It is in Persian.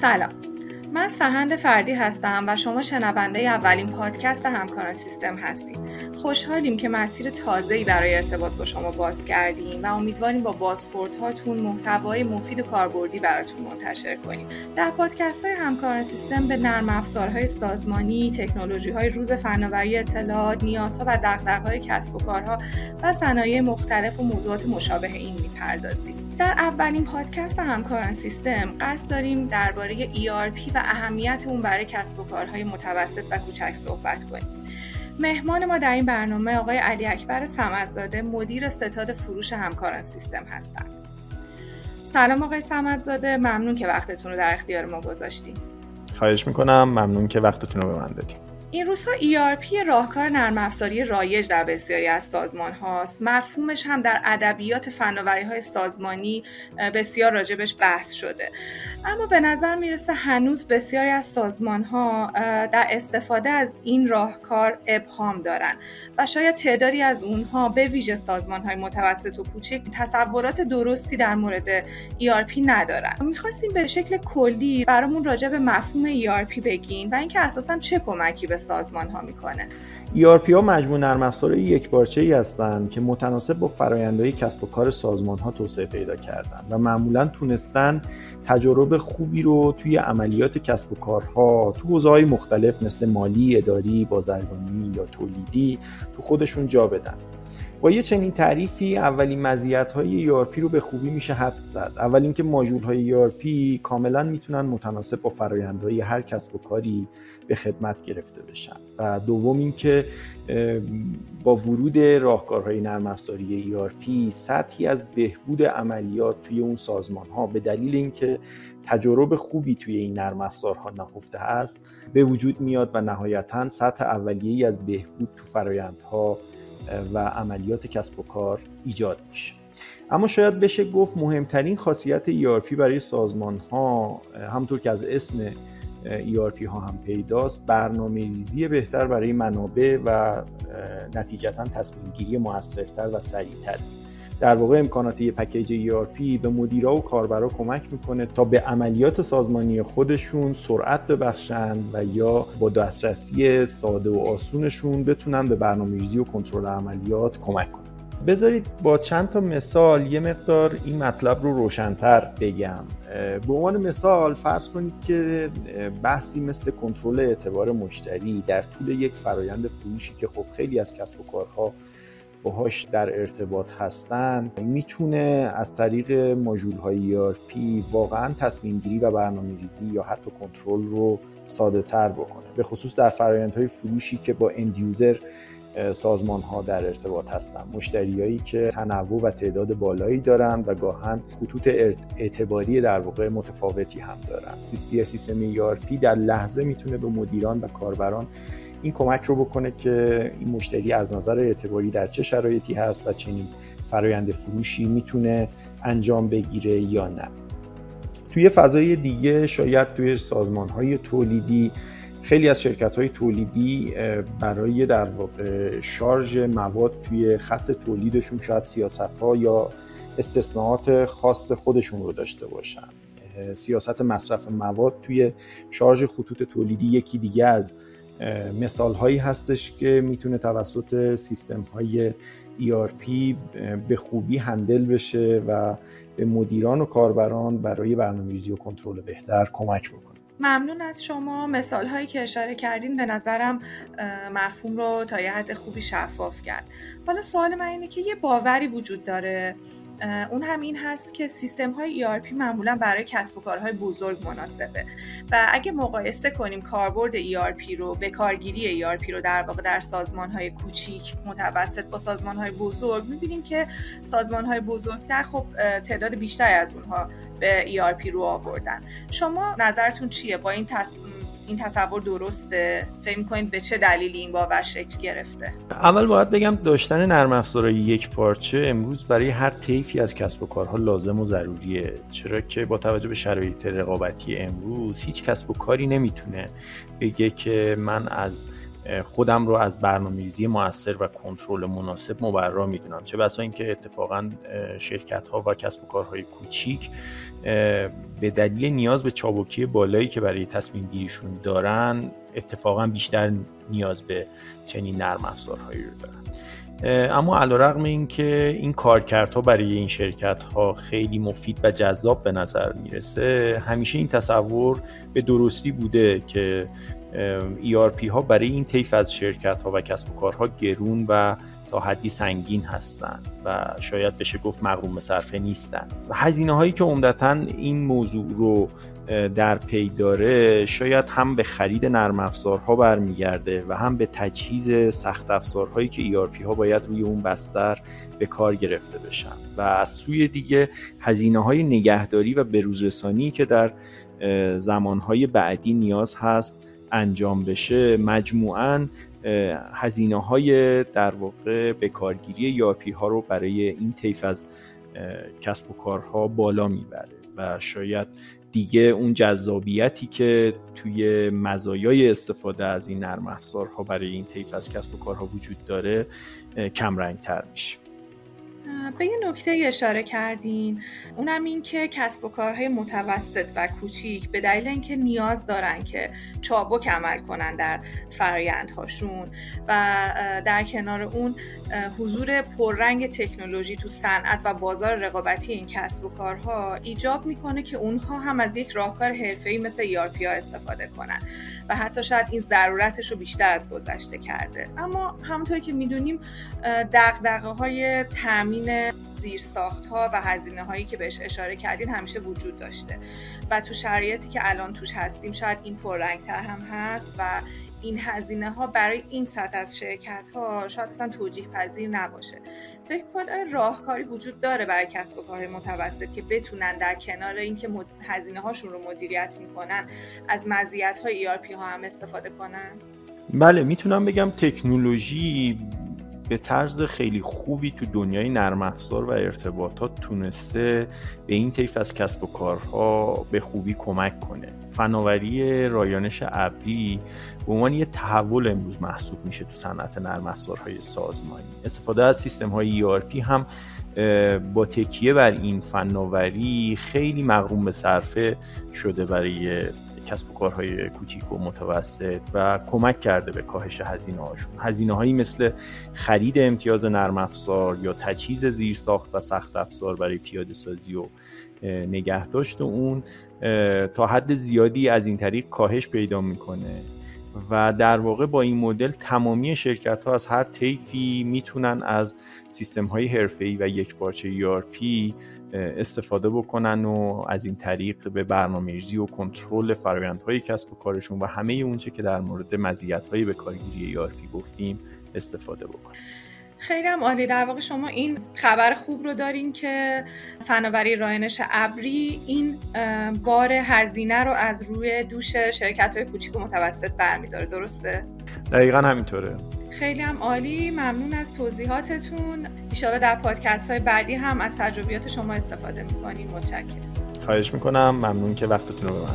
سلام من سهند فردی هستم و شما شنونده اولین پادکست همکاران سیستم هستید. خوشحالیم که مسیر تازه‌ای برای ارتباط با شما باز کردیم و امیدواریم با بازخوردهاتون محتوای مفید و کاربردی براتون منتشر کنیم. در پادکست های همکاران سیستم به نرم افزارهای سازمانی، تکنولوژی های روز فناوری اطلاعات، نیازها و دغدغه‌های کسب و کارها و صنایع مختلف و موضوعات مشابه این می‌پردازیم. در اولین پادکست همکاران سیستم قصد داریم درباره ERP و اهمیت اون برای کسب و کارهای متوسط و کوچک صحبت کنیم. مهمان ما در این برنامه آقای علی اکبر سمدزاده مدیر ستاد فروش همکاران سیستم هستند. سلام آقای سمدزاده ممنون که وقتتون رو در اختیار ما گذاشتیم. خواهش می‌کنم ممنون که وقتتون رو به من دادیم. این روزها ERP راهکار نرم افزاری رایج در بسیاری از سازمان هاست مفهومش هم در ادبیات فناوری های سازمانی بسیار راجبش بحث شده. اما به نظر می‌رسه هنوز بسیاری از سازمان ها در استفاده از این راهکار ابهام دارن و شاید تعدادی از اونها به ویژه سازمان های متوسط و کوچک تصورات درستی در مورد ERP ندارن. می‌خواستیم به شکل کلی برامون راجع به مفهوم ERP بگین و اینکه اساسا چه کمکی به سازمان ها می‌کنه ERP ها مجموع نرم افزار یک بارچه ای هستند که متناسب با فرآیندهای کسب و کار سازمان ها توسعه پیدا کردن و معمولا تونستن تجربه خوبی رو توی عملیات کسب و کارها تو حوزه مختلف مثل مالی، اداری، بازرگانی یا تولیدی تو خودشون جا بدن. با یه چنین تعریفی اولین مزیت های ERP رو به خوبی میشه حد زد. اول اینکه ماژول های ERP کاملا می‌تونن متناسب با فرایندهای هر کسب و کاری به خدمت گرفته بشن. و دوم اینکه با ورود راهکارهای نرم افزاری ERP سطحی از بهبود عملیات توی اون سازمان ها به دلیل اینکه تجربه خوبی توی این نرم افزارها نهفته است به وجود میاد و نهایتا سطح اولیه‌ای از بهبود تو فرایندها و عملیات کسب و کار ایجاد میشه. اما شاید بشه گفت مهمترین خاصیت ERP برای سازمان ها همطور که از اسم ERP ها هم پیداست برنامه ریزی بهتر برای منابع و نتیجتا تصمیم گیری موثرتر و سریعتر. در واقع امکانات یه پکیج ERP به مدیرا و کاربرا کمک می‌کنه تا به عملیات سازمانی خودشون سرعت ببخشند و یا با دسترسی ساده و آسونشون بتونن به برنامه‌ریزی و کنترل عملیات کمک کنن. بذارید با چند تا مثال یه مقدار این مطلب رو روشنتر بگم. به عنوان مثال فرض کنید که بحثی مثل کنترل اعتبار مشتری در طول یک فرایند فروشی که خب خیلی از کسب و کارها باهاش در ارتباط هستن می‌تونه از طریق ماژول های ERP واقعا تصمیم گیری و برنامه ریزی یا حتی کنترل رو ساده تر بکنه. به خصوص در فرایندهای فروشی که با اندیوزر سازمان ها در ارتباط هستن. مشتریایی که تنوع و تعداد بالایی دارن و گاهن خطوط اعتباری در واقع متفاوتی هم دارن. سیستم ERP در لحظه می‌تونه به مدیران و کاربران این کمک رو بکنه که این مشتری از نظر اعتباری در چه شرایطی هست و چنین فرایند فروشی می‌تونه انجام بگیره یا نه. توی فضای دیگه شاید توی سازمان های تولیدی خیلی از شرکت های تولیدی برای در واقع شارژ مواد توی خط تولیدشون شاید سیاست ها یا استثناءات خاص خودشون رو داشته باشن. سیاست مصرف مواد توی شارژ خطوط تولیدی یکی دیگه از مثال هایی هستش که می‌تونه توسط سیستم های ERP به خوبی هندل بشه و به مدیران و کاربران برای برنامه‌ریزی و کنترل بهتر کمک بکنه. ممنون از شما. مثال هایی که اشاره کردین به نظرم مفهوم رو تا یه حد خوبی شفاف کرد. حالا سوال من اینه که یه باوری وجود داره اون هم این هست که سیستم های ERP معمولا برای کسب و کارهای بزرگ مناسبه. و اگه مقایسه کنیم کاربرد ERP رو به کارگیری ERP رو در واقع در سازمان های کوچیک متوسط با سازمان های بزرگ می‌بینیم که سازمان های بزرگتر خب تعداد بیشتری از اونها به ERP رو آوردن. شما نظرتون چیه با این این تصور درسته؟ فکر می‌کنید به چه دلیلی این باور شکل گرفته؟ اول باید بگم داشتن نرم افزارهای یک پارچه امروز برای هر طیفی از کسب و کارها لازم و ضروریه. چرا که با توجه به شرایط رقابتی امروز هیچ کسب و کاری نمی‌تونه بگه که من از خودم رو از برنامه‌ریزی موثر و کنترل مناسب مبرا می‌دونم. چه بسا اینکه اتفاقا شرکت ها و کسب و کارهای کوچیک به دلیل نیاز به چابکی بالایی که برای تصمیم گیریشون دارن اتفاقا بیشتر نیاز به چنین نرم افزارهایی رو دارن. اما علا رقم این که این کارکردها برای این شرکت ها خیلی مفید و جذاب به نظر می‌رسه همیشه این تصور به درستی بوده که ERP ها برای این طیف از شرکت ها و کسب و کارها گرون و تا حدی سنگین هستند و شاید بشه گفت مغروم صرفه نیستند و هزینه هایی که عمدتا این موضوع رو در پی داره شاید هم به خرید نرم افزارها برمیگرده و هم به تجهیز سخت افزارهایی که ERP ها باید روی اون بستر به کار گرفته بشن. و از سوی دیگه هزینه های نگهداری و بروزرسانی که در زمانهای بعدی نیاز هست انجام بشه مجموعاً هزینه های در واقع به کارگیری یاپی ها رو برای این طیف از کسب و کارها بالا می‌بره و شاید دیگه اون جذابیتی که توی مزایای استفاده از این نرم افزارها برای این طیف از کسب و کارها وجود داره کم رنگ تر میشه. به یه نکته اشاره کردین اونم این که کسب و کارهای متوسط و کوچیک به دلیل اینکه نیاز دارن که چابک عمل کنن در فرایندهاشون و در کنار اون حضور پررنگ تکنولوژی تو صنعت و بازار رقابتی این کسب و کارها ایجاب می‌کنه که اونها هم از یک راهکار حرفه‌ای مثل ERP استفاده کنن و حتی شاید این ضرورتش رو بیشتر از گذشته کرده. اما همونطوری که می‌دونیم دقدقه های تامین زیرساخت ها و هزینه هایی که بهش اشاره کردین همیشه وجود داشته. و تو شرایطی که الان توش هستیم شاید این پررنگتر هم هست و این هزینه ها برای این سطح از شرکت ها شاید اصلا توجیه پذیر نباشه. فکر کنم راهکاری وجود داره برای کسب و کارهای متوسط که بتونن در کنار اینکه هزینه هاشون رو مدیریت می‌کنن از مزیت های ERP ها هم استفاده کنن. بله می‌تونم بگم تکنولوژی به طرز خیلی خوبی تو دنیای نرم افزار و ارتباطات تونسته به این طیف از کسب و کارها به خوبی کمک کنه. فناوری رایانش ابری به عنوان یه تحول امروز محسوب میشه تو صنعت نرم افزارهای سازمانی. استفاده از سیستم های ERP هم با تکیه بر این فناوری خیلی مغروم به صرفه شده برای کسب و کارهای کوچیک و متوسط و کمک کرده به کاهش هزینه هاشون هزینه هایی مثل خرید امتیاز نرم افزار یا تجهیز زیر ساخت و سخت افزار برای پیاده سازی و نگهداشت اون تا حد زیادی از این طریق کاهش پیدا می‌کنه. و در واقع با این مدل تمامی شرکت ها از هر طیفی می‌تونن از سیستم های حرفه‌ای و یک پارچه ERP استفاده بکنن و از این طریق به برنامه‌ریزی و کنترل فرآیندهای کسب و کارشون و همه اونچه که در مورد مزیت‌های به کارگیری ERP گفتیم استفاده بکنن. خیلی هم عالی. در واقع شما این خبر خوب رو دارین که فناوری راینش ابری این بار هزینه رو از روی دوش شرکت های کوچیک و متوسط برمیداره. درسته؟ دقیقا همینطوره. خیلی هم عالی. ممنون از توضیحاتتون. ایشالا در پادکست های بعدی هم از تجربیات شما استفاده می‌کنیم. متشکرم. خواهش می‌کنم. ممنون که وقتتون رو به من